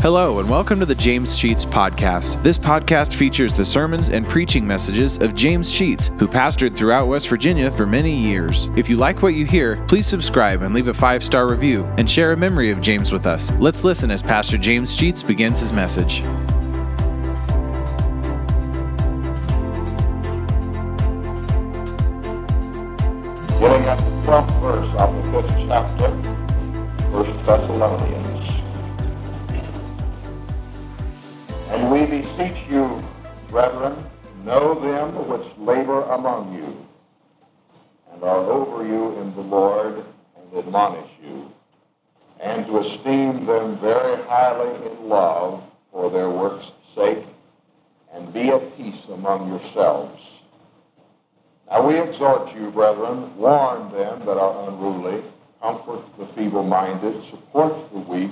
Hello, and welcome to the James Sheets Podcast. This podcast features the sermons and preaching messages of James Sheets, who pastored throughout West Virginia for many years. If you like what you hear, please subscribe and leave a five star review and share a memory of James with us. Let's listen as Pastor James Sheets begins his message. Getting at the 12th verse of the fifth chapter, First Thessalonians. Beseech you, brethren, know them which labor among you, and are over you in the Lord, and admonish you, and to esteem them very highly in love for their work's sake, and be at peace among yourselves. Now we exhort you, brethren, warn them that are unruly, comfort the feeble-minded, support the weak,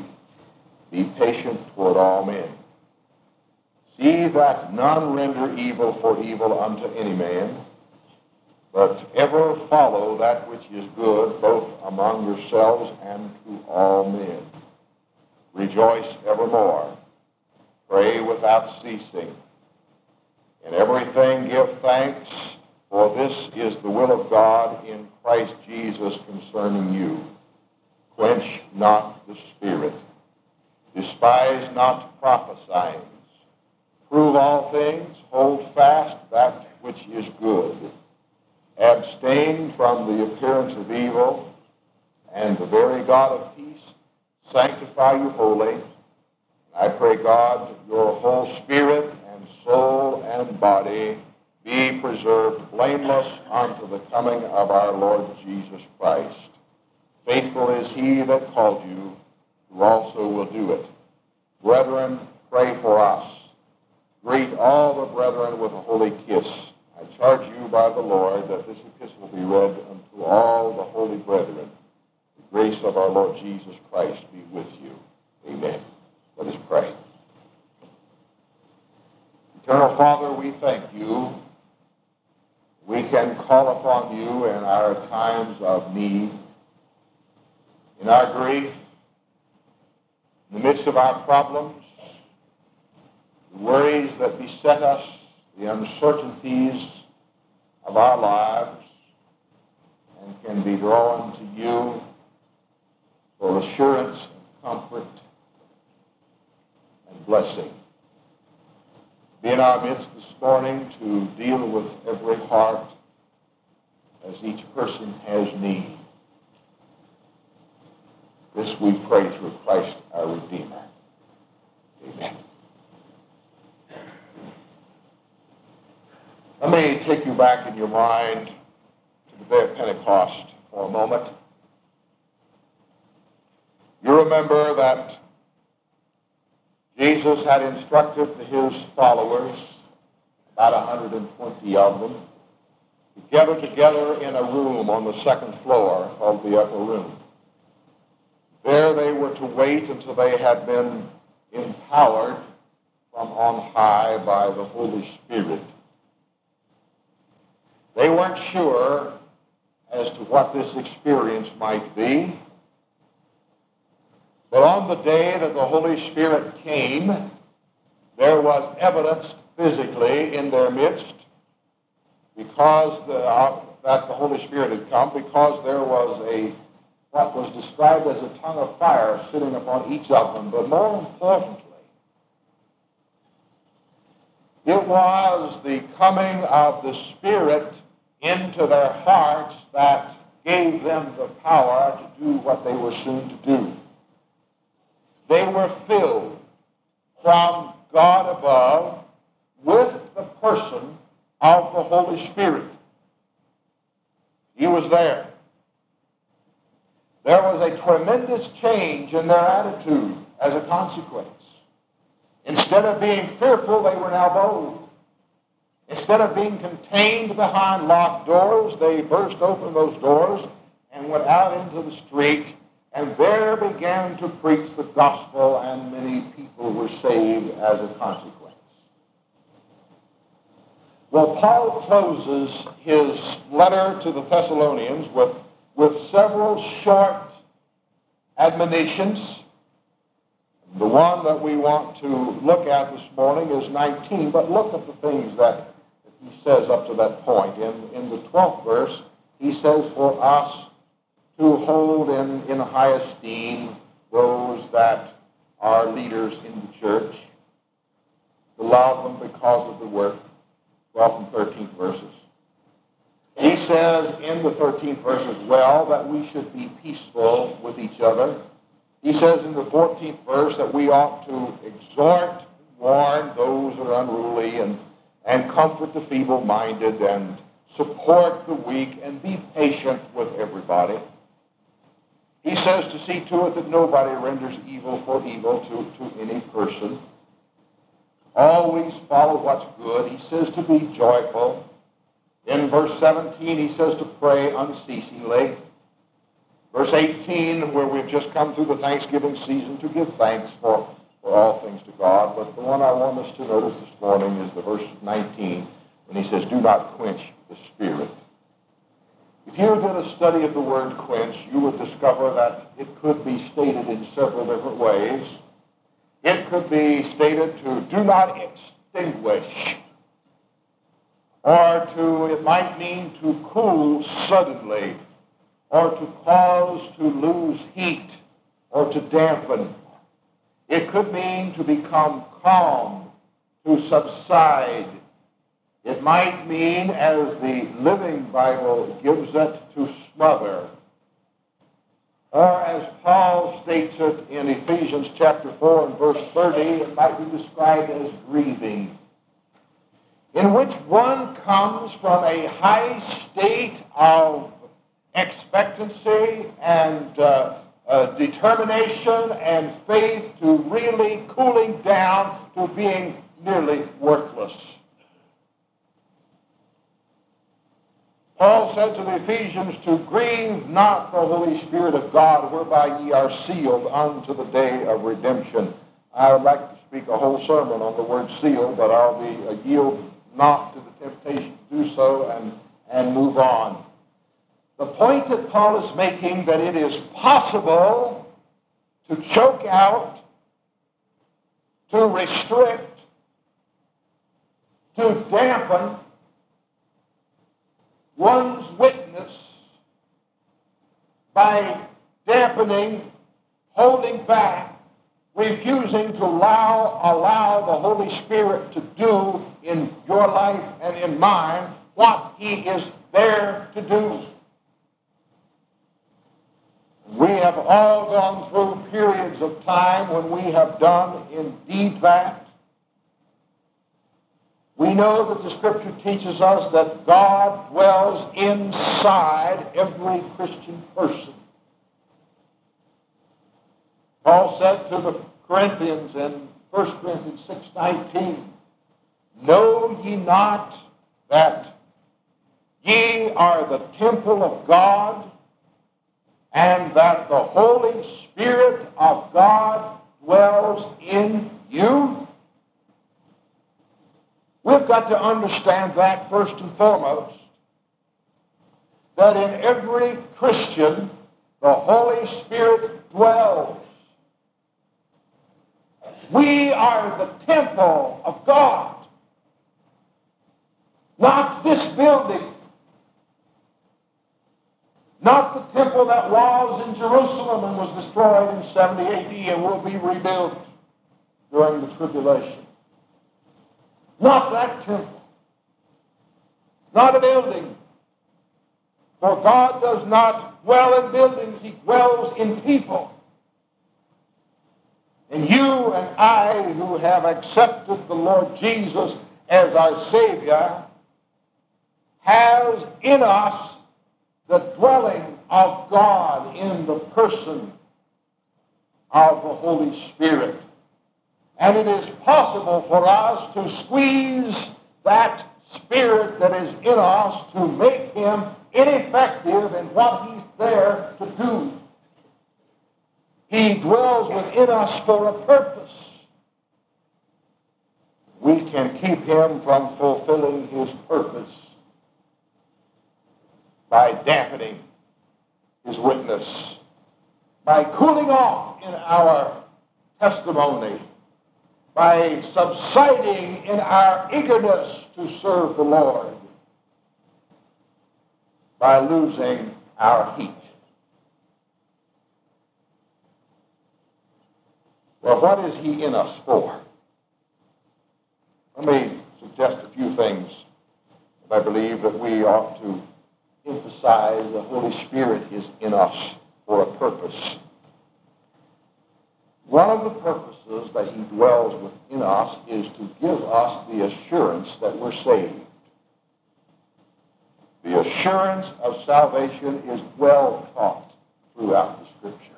be patient toward all men. See that none render evil for evil unto any man, but ever follow that which is good, both among yourselves and to all men. Rejoice evermore. Pray without ceasing. In everything give thanks, for this is the will of God in Christ Jesus concerning you. Quench not the Spirit. Despise not prophesying Prove all things, hold fast that which is good. Abstain from the appearance of evil, and the very God of peace sanctify you wholly. I pray God your whole spirit and soul and body be preserved blameless unto the coming of our Lord Jesus Christ. Faithful is he that called you, who also will do it. Brethren, pray for us Greet all the brethren with a holy kiss. I charge you by the Lord that this epistle be read unto all the holy brethren. The grace of our Lord Jesus Christ be with you. Amen. Let us pray. Eternal Father, we thank you. We can call upon you in our times of need, in our grief, in the midst of our problems, the worries that beset us, the uncertainties of our lives, and can be drawn to you for assurance and comfort and blessing. Be in our midst this morning to deal with every heart as each person has need. This we pray through Christ our Redeemer. Amen. Let me take you back in your mind to the day of Pentecost for a moment. You remember that Jesus had instructed his followers, about 120 of them, to gather together in a room on the second floor of the upper room. There they were to wait until they had been empowered from on high by the Holy Spirit they weren't sure as to what this experience might be. But on the day that the Holy Spirit came, there was evidence physically in their midst because the, uh, that the Holy Spirit had come, because there was a what was described as a tongue of fire sitting upon each of them. But more importantly, it was the coming of the Spirit into their hearts that gave them the power to do what they were soon to do. They were filled from God above with the person of the Holy Spirit. He was there. There was a tremendous change in their attitude as a consequence. Instead of being fearful, they were now bold. Instead of being contained behind locked doors, they burst open those doors and went out into the street and there began to preach the gospel, and many people were saved as a consequence. Well, Paul closes his letter to the Thessalonians with, with several short admonitions, The one that we want to look at this morning is 19, but look at the things that he says up to that point. In, in the 12th verse, he says for us to hold in, in high esteem those that are leaders in the church, to love them because of the work. 12th and 13th verses. He says in the 13th verse as well that we should be peaceful with each other. He says in the 14th verse that we ought to exhort, warn those who are unruly, and, and comfort the feeble-minded, and support the weak, and be patient with everybody. He says to see to it that nobody renders evil for evil to, to any person. Always follow what's good. He says to be joyful. In verse 17, he says to pray unceasingly. Verse 18, where we've just come through the Thanksgiving season, to give thanks for, for all things to God. But the one I want us to notice this morning is the verse 19, when he says, do not quench the spirit. If you did a study of the word quench, you would discover that it could be stated in several different ways. It could be stated to do not extinguish or to, it might mean to cool suddenly, or to cause to lose heat, or to dampen. It could mean to become calm, to subside. It might mean, as the Living Bible gives it, to smother. Or as Paul states it in Ephesians chapter 4 and verse 30, it might be described as grieving in which one comes from a high state of expectancy and uh, uh, determination and faith to really cooling down to being nearly worthless. Paul said to the Ephesians to grieve not the Holy Spirit of God, whereby ye are sealed unto the day of redemption. I would like to speak a whole sermon on the word seal, but I'll be a yield not to the temptation to do so and, and move on. The point that Paul is making that it is possible to choke out, to restrict, to dampen one's witness by dampening, holding back, refusing to allow, allow the Holy Spirit to do in your life and in mine what he is there to do. We have all gone through periods of time when we have done indeed that. We know that the Scripture teaches us that God dwells inside every Christian person. Paul said to the Corinthians in 1 Corinthians 6.19, Know ye not that ye are the temple of God, and that the Holy Spirit of God dwells in you? We've got to understand that first and foremost, that in every Christian, the Holy Spirit dwells. We are the temple of God. Not this building. Not the temple that was in Jerusalem and was destroyed in 70 AD and will be rebuilt during the tribulation. Not that temple. Not a building. For God does not dwell in buildings. He dwells in people. And you and I who have accepted the Lord Jesus as our Savior has in us the dwelling of God in the person of the Holy Spirit. And it is possible for us to squeeze that spirit that is in us to make him ineffective in what he's there to do. He dwells within us for a purpose. We can keep him from fulfilling his purpose by dampening his witness, by cooling off in our testimony by subsiding in our eagerness to serve the Lord, by losing our heat. Well, what is he in us for? Let me suggest a few things that I believe that we ought to emphasize the Holy Spirit is in us for a purpose. One of the purposes that he dwells within us is to give us the assurance that we're saved. The assurance of salvation is well taught throughout the Scripture.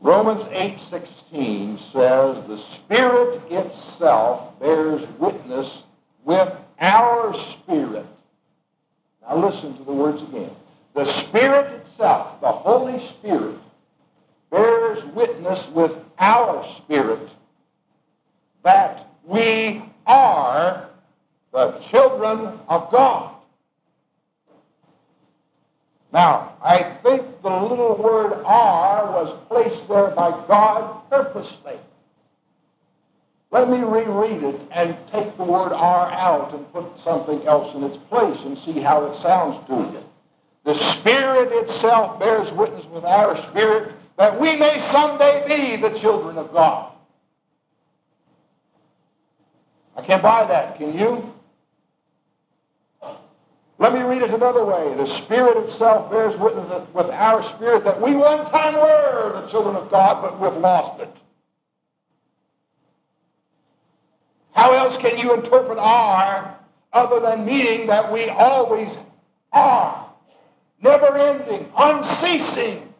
Romans 8:16 says, "The Spirit itself bears witness with our spirit." Now listen to the words again. The Spirit itself, the Holy Spirit, bears witness with our spirit that we are the children of God. Now, I think the little word are was placed there by God purposely. Let me reread it and take the word are out and put something else in its place and see how it sounds to you. The Spirit itself bears witness with our spirit that we may someday be the children of God. I can't buy that, can you? Let me read it another way. The Spirit itself bears witness with our spirit that we one time were the children of God, but we've lost it. How else can you interpret are other than meaning that we always are? Never ending, unceasing.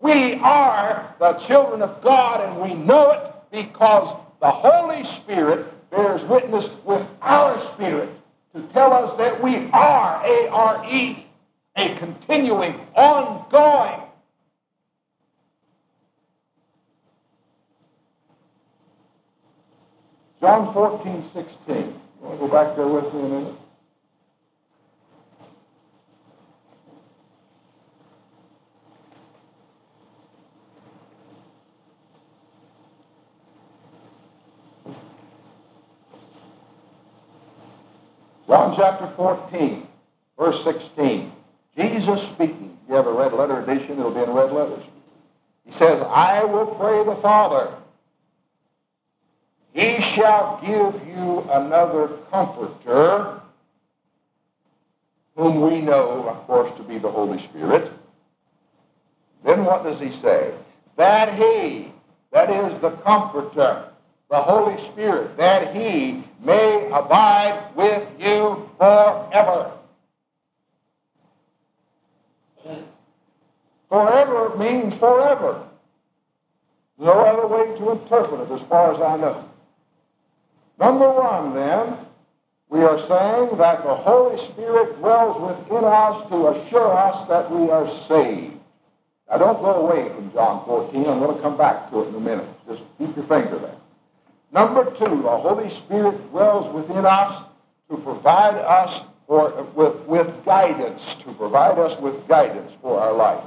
We are the children of God and we know it because the Holy Spirit bears witness with our spirit to tell us that we are, A-R-E, a continuing, ongoing John 14, 16. You want to go back there with me a minute? John chapter 14, verse 16. Jesus speaking. If you have a red letter edition, it'll be in red letters. He says, I will pray the Father he shall give you another comforter, whom we know, of course, to be the Holy Spirit. Then what does he say? That he, that is the comforter, the Holy Spirit, that he may abide with you forever. Forever means forever. No other way to interpret it as far as I know. Number one, then, we are saying that the Holy Spirit dwells within us to assure us that we are saved. Now, don't go away from John 14. I'm going to come back to it in a minute. Just keep your finger there. Number two, the Holy Spirit dwells within us to provide us for, with, with guidance, to provide us with guidance for our life.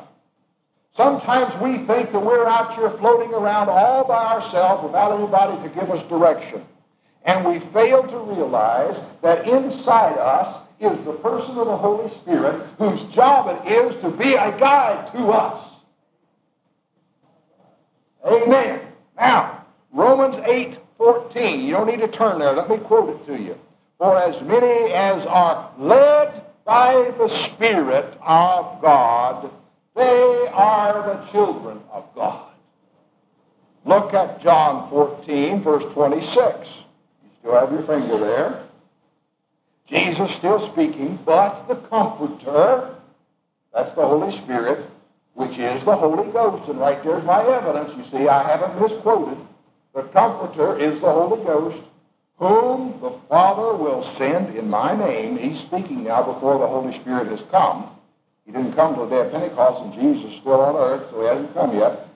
Sometimes we think that we're out here floating around all by ourselves without anybody to give us direction. And we fail to realize that inside us is the person of the Holy Spirit whose job it is to be a guide to us. Amen. Now, Romans 8, 14. You don't need to turn there. Let me quote it to you. For as many as are led by the Spirit of God, they are the children of God. Look at John 14, verse 26. You have your finger there. Jesus still speaking, but the Comforter, that's the Holy Spirit, which is the Holy Ghost. And right there's my evidence. You see, I haven't misquoted. The Comforter is the Holy Ghost, whom the Father will send in my name. He's speaking now before the Holy Spirit has come. He didn't come till the day of Pentecost, and Jesus is still on earth, so he hasn't come yet.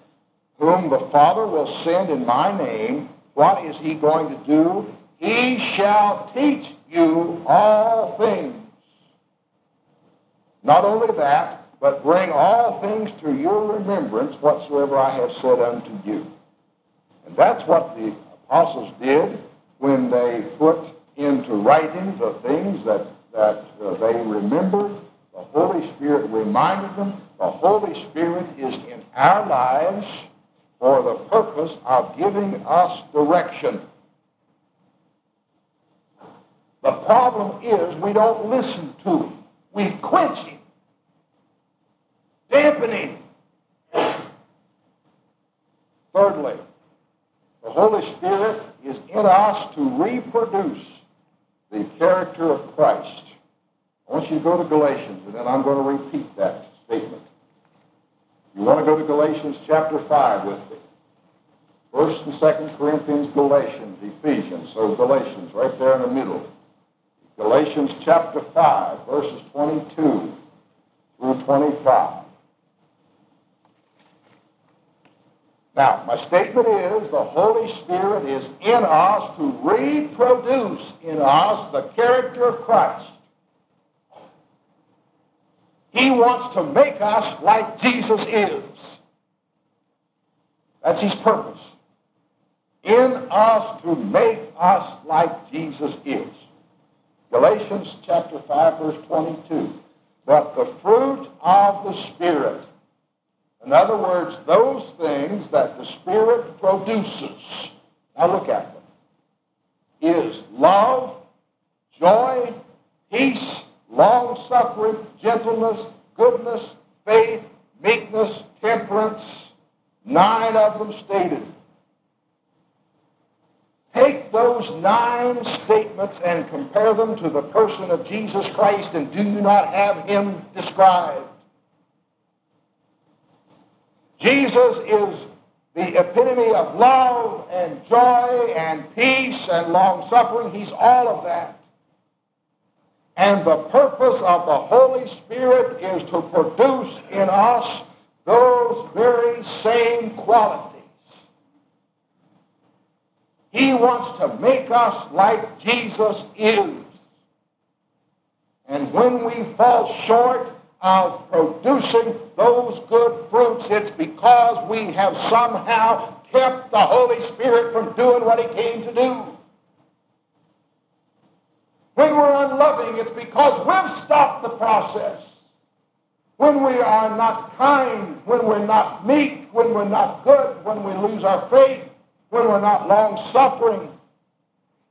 Whom the Father will send in my name. What is he going to do? He shall teach you all things. Not only that, but bring all things to your remembrance whatsoever I have said unto you. And that's what the apostles did when they put into writing the things that, that uh, they remembered. The Holy Spirit reminded them. The Holy Spirit is in our lives for the purpose of giving us direction. The problem is we don't listen to him. We quench him. dampen him. Thirdly, the Holy Spirit is in us to reproduce the character of Christ. I want you to go to Galatians, and then I'm going to repeat that statement. You want to go to Galatians chapter 5 with me. First and Second Corinthians, Galatians, Ephesians. So Galatians, right there in the middle. Galatians chapter 5, verses 22 through 25. Now, my statement is the Holy Spirit is in us to reproduce in us the character of Christ. He wants to make us like Jesus is. That's his purpose. In us to make us like Jesus is. Galatians chapter 5, verse 22. But the fruit of the Spirit, in other words, those things that the Spirit produces, now look at them, is love, joy, peace, long-suffering, gentleness, goodness, faith, meekness, temperance, nine of them stated. Take those nine statements and compare them to the person of Jesus Christ, and do you not have him described? Jesus is the epitome of love and joy and peace and long suffering. He's all of that. And the purpose of the Holy Spirit is to produce in us those very same qualities. He wants to make us like Jesus is. And when we fall short of producing those good fruits, it's because we have somehow kept the Holy Spirit from doing what he came to do. When we're unloving, it's because we've stopped the process. When we are not kind, when we're not meek, when we're not good, when we lose our faith, when we're not long-suffering,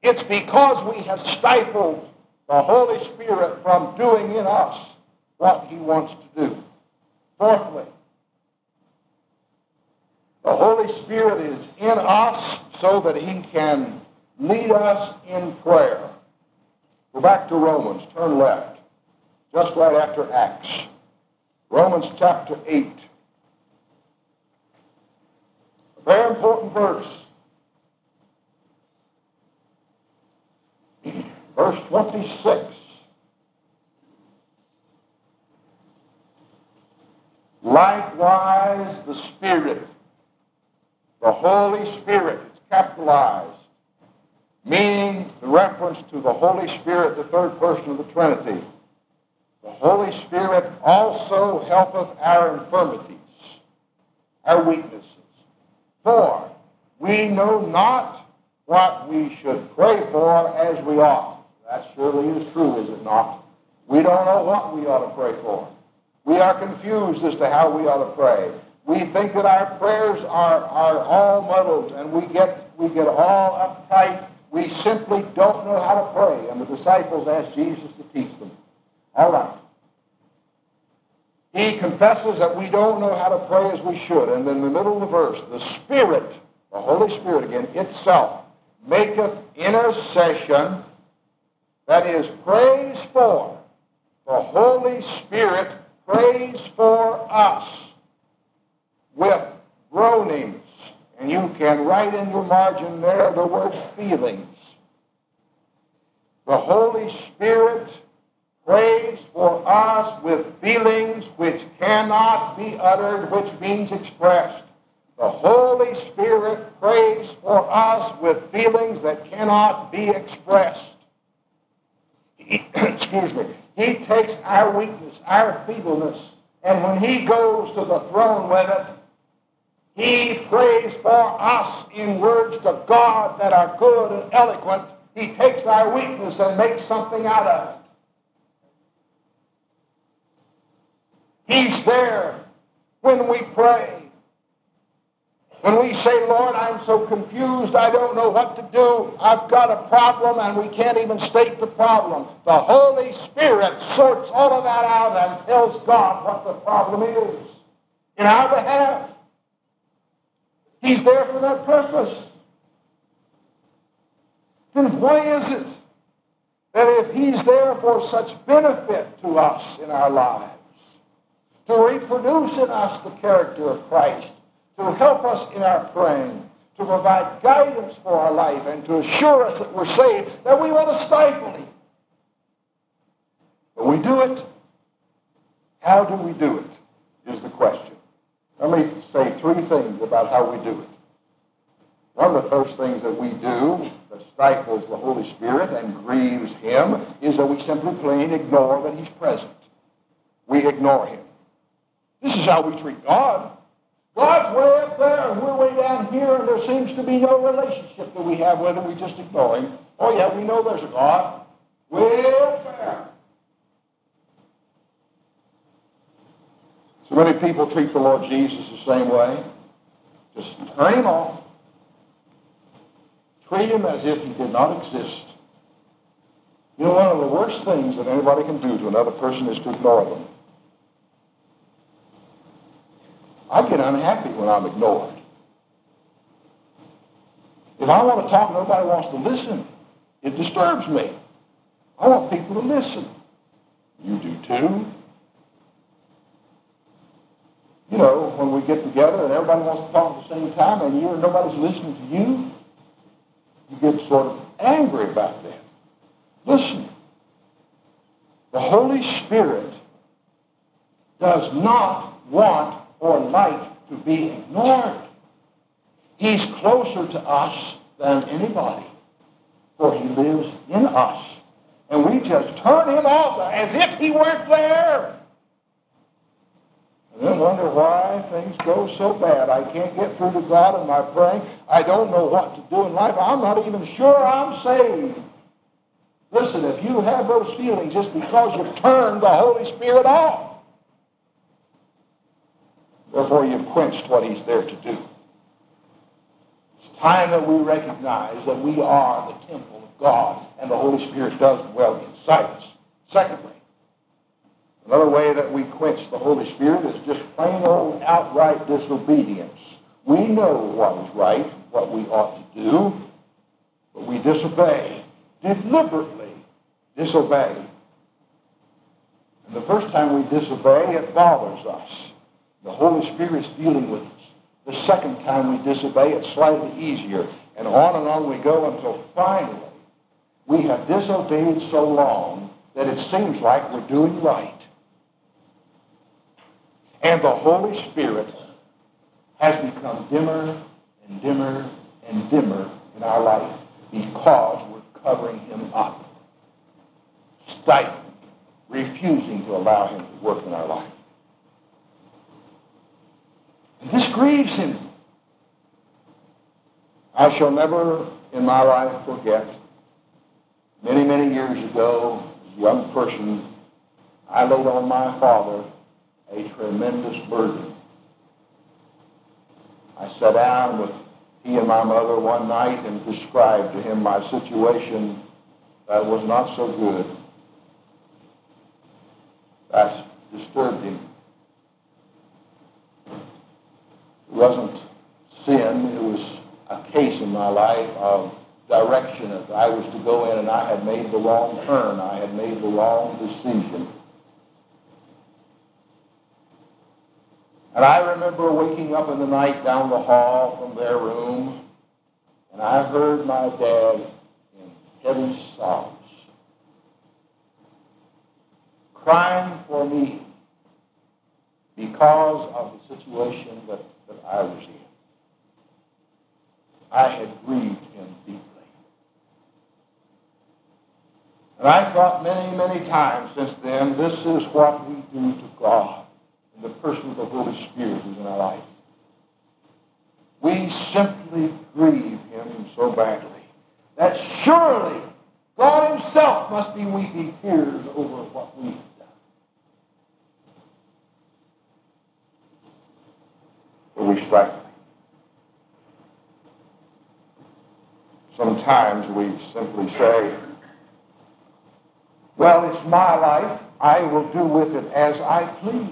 it's because we have stifled the Holy Spirit from doing in us what he wants to do. Fourthly, the Holy Spirit is in us so that he can lead us in prayer. Go back to Romans, turn left, just right after Acts. Romans chapter 8. A very important verse. Verse 26. Likewise, the Spirit, the Holy Spirit, it's capitalized, meaning the reference to the Holy Spirit, the third person of the Trinity. The Holy Spirit also helpeth our infirmities, our weaknesses. For we know not what we should pray for as we ought. That surely is true, is it not? We don't know what we ought to pray for. We are confused as to how we ought to pray. We think that our prayers are, are all muddled and we get, we get all uptight. We simply don't know how to pray. And the disciples asked Jesus to teach them. All right. He confesses that we don't know how to pray as we should. And in the middle of the verse, the Spirit, the Holy Spirit again, itself, maketh intercession, that is, prays for. The Holy Spirit prays for us with groanings. And you can write in your margin there the word feelings. The Holy Spirit prays for us with feelings which cannot be uttered, which means expressed. The Holy Spirit prays for us with feelings that cannot be expressed. Excuse me. He takes our weakness, our feebleness, And when he goes to the throne with it, he prays for us in words to God that are good and eloquent. He takes our weakness and makes something out of it. He's there when we pray. When we say, Lord, I'm so confused, I don't know what to do, I've got a problem, and we can't even state the problem. The Holy Spirit sorts all of that out and tells God what the problem is in our behalf. He's there for that purpose. Then why is it that if he's there for such benefit to us in our lives, to reproduce in us the character of Christ, to help us in our praying, to provide guidance for our life, and to assure us that we're saved, that we want to stifle him. But we do it. How do we do it, is the question. Let me say three things about how we do it. One of the first things that we do that stifles the Holy Spirit and grieves him is that we simply plain ignore that he's present. We ignore him. This is how we treat God. God's way up there and we're way down here and there seems to be no relationship that we have with him. We just ignore him. Oh yeah, we know there's a God. Way up there. So many people treat the Lord Jesus the same way. Just turn him off. Treat him as if he did not exist. You know, one of the worst things that anybody can do to another person is to ignore them. I get unhappy when I'm ignored. If I want to talk, nobody wants to listen. It disturbs me. I want people to listen. You do too. You know, when we get together and everybody wants to talk at the same time and you and nobody's listening to you, you get sort of angry about that. Listen, the Holy Spirit does not want or like to be ignored. He's closer to us than anybody, for he lives in us. And we just turn him off as if he weren't there. And then wonder why things go so bad. I can't get through to God in my praying. I don't know what to do in life. I'm not even sure I'm saved. Listen, if you have those feelings, it's because you've turned the Holy Spirit off. Therefore, you've quenched what he's there to do. It's time that we recognize that we are the temple of God, and the Holy Spirit does dwell inside us. Secondly, another way that we quench the Holy Spirit is just plain old outright disobedience. We know what is right, what we ought to do, but we disobey, deliberately disobey. And the first time we disobey, it bothers us. The Holy Spirit's dealing with us. The second time we disobey, it's slightly easier. And on and on we go until finally we have disobeyed so long that it seems like we're doing right. And the Holy Spirit has become dimmer and dimmer and dimmer in our life because we're covering him up, stifling, refusing to allow him to work in our life. And this grieves him. I shall never in my life forget many, many years ago, as a young person, I laid on my father a tremendous burden. I sat down with he and my mother one night and described to him my situation that was not so good. That disturbed him. It wasn't sin. It was a case in my life of If I was to go in and I had made the wrong turn, I had made the wrong decision. And I remember waking up in the night down the hall from their room, and I heard my dad in heavy sobs, crying for me because of the situation that that I was in. I had grieved him deeply. And I thought many, many times since then, this is what we do to God in the person of the Holy Spirit who's in our life. We simply grieve him so badly that surely God himself must be weeping tears over what we've done. But we strike Sometimes we simply say, well, it's my life. I will do with it as I please.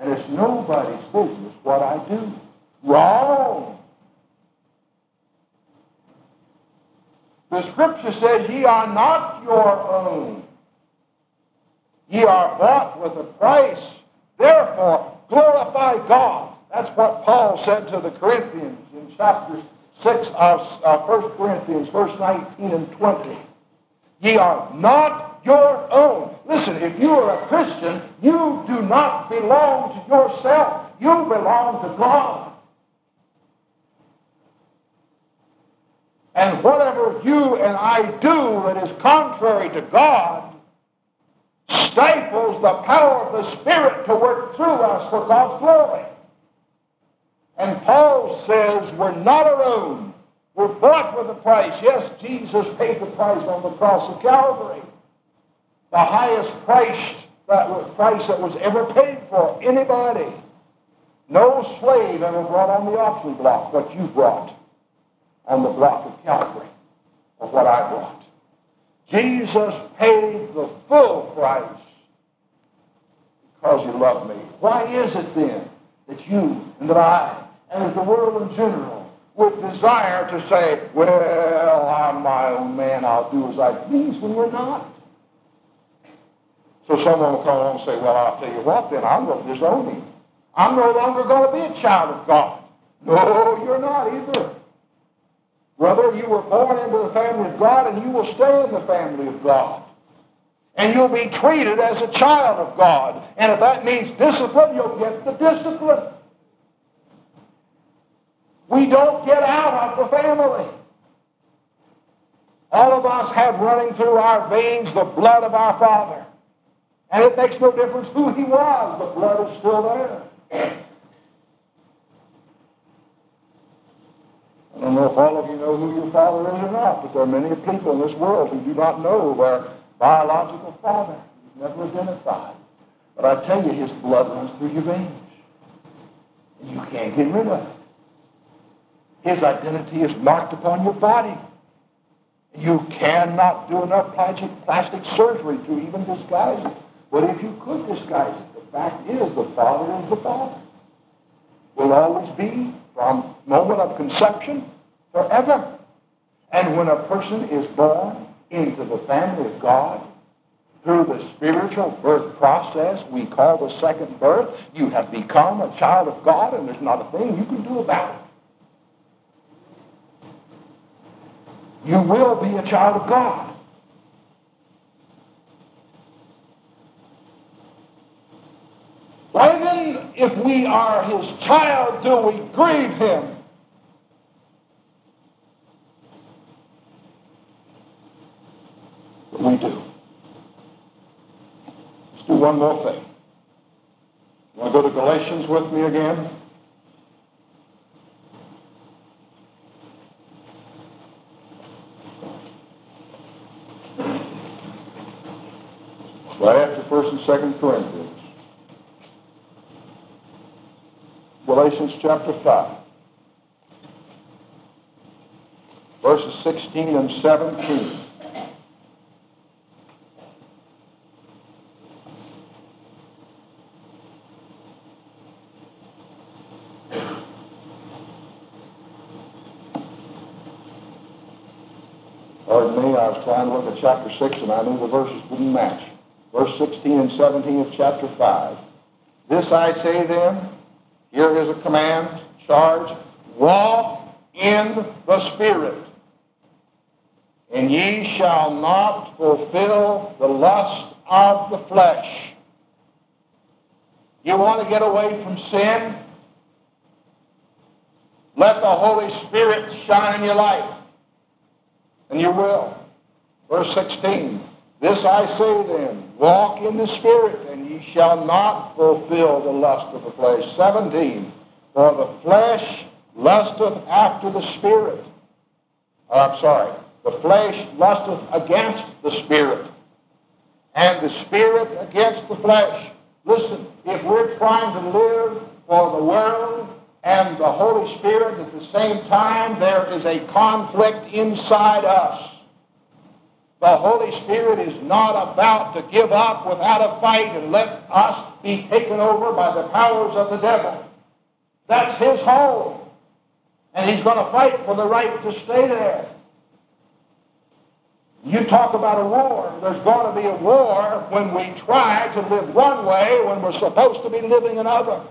And it's nobody's business what I do. Wrong. The scripture says, ye are not your own. Ye are bought with a price. Therefore, glorify God. That's what Paul said to the Corinthians in chapter 6 of uh, 1 Corinthians, verse 19 and 20. Ye are not your own. Listen, if you are a Christian, you do not belong to yourself. You belong to God. And whatever you and I do that is contrary to God stifles the power of the Spirit to work through us for God's glory. And Paul says we're not our own. We're bought with a price. Yes, Jesus paid the price on the cross of Calvary. The highest price that, was, price that was ever paid for anybody. No slave ever brought on the auction block what you brought on the block of Calvary or what I brought. Jesus paid the full price because he loved me. Why is it then that you and that I and the world in general would desire to say, well, I'm my own man, I'll do as I please, when we're not. So someone will come along and say, well, I'll tell you what, then I'm going to disown him. I'm no longer going to be a child of God. No, you're not either. Brother, you were born into the family of God, and you will stay in the family of God. And you'll be treated as a child of God. And if that means discipline, you'll get the discipline. We don't get out of the family. All of us have running through our veins the blood of our Father. And it makes no difference who he was, the blood is still there. I don't know if all of you know who your father is or not, but there are many people in this world who do not know their biological father. He's never identified. But I tell you, his blood runs through your veins. And you can't get rid of it. His identity is marked upon your body. You cannot do enough plastic, surgery to even disguise it. But if you could disguise it, the fact is the Father is the Father. Will always be from moment of conception forever. And when a person is born into the family of God, through the spiritual birth process we call the second birth, you have become a child of God, and there's not a thing you can do about it. you will be a child of God. Why then, if we are his child, do we grieve him? But we do. Let's do one more thing. You want to go to Galatians with me again? right after 1st and 2nd Corinthians. Galatians chapter 5, verses 16 and 17. Pardon me, I was trying to look at chapter 6 and I knew the verses wouldn't match verse 16 and 17 of chapter 5. This I say then, here is a command, charge, walk in the Spirit, and ye shall not fulfill the lust of the flesh. You want to get away from sin? Let the Holy Spirit shine in your life, and you will. Verse 16. This I say then, walk in the Spirit, and ye shall not fulfill the lust of the flesh. 17. For the flesh lusteth after the Spirit. Oh, I'm sorry. The flesh lusteth against the Spirit, and the Spirit against the flesh. Listen, if we're trying to live for the world and the Holy Spirit at the same time, there is a conflict inside us. The Holy Spirit is not about to give up without a fight and let us be taken over by the powers of the devil. That's his home. And he's going to fight for the right to stay there. You talk about a war. There's going to be a war when we try to live one way when we're supposed to be living another.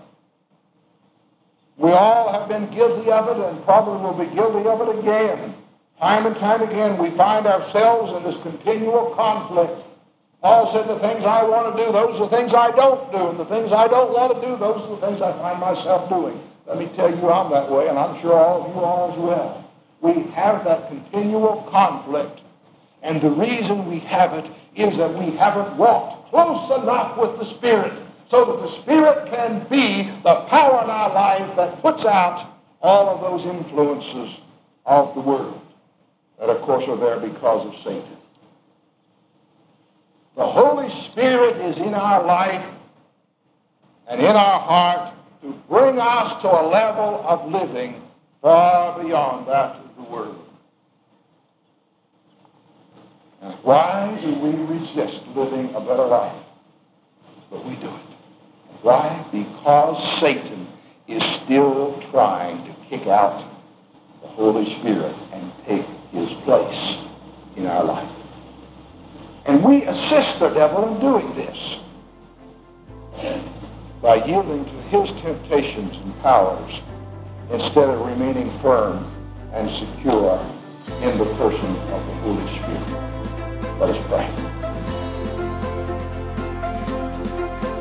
We all have been guilty of it and probably will be guilty of it again. Time and time again, we find ourselves in this continual conflict. Paul said, the things I want to do, those are the things I don't do. And the things I don't want to do, those are the things I find myself doing. Let me tell you, I'm that way, and I'm sure all of you are as well. We have that continual conflict. And the reason we have it is that we haven't walked close enough with the Spirit so that the Spirit can be the power in our life that puts out all of those influences of the world that, of course, are there because of Satan. The Holy Spirit is in our life and in our heart to bring us to a level of living far beyond that of the world. And why do we resist living a better life? But we do it. Why? Because Satan is still trying to kick out the Holy Spirit and take his place in our life. And we assist the devil in doing this by yielding to his temptations and powers instead of remaining firm and secure in the person of the Holy Spirit. Let us pray.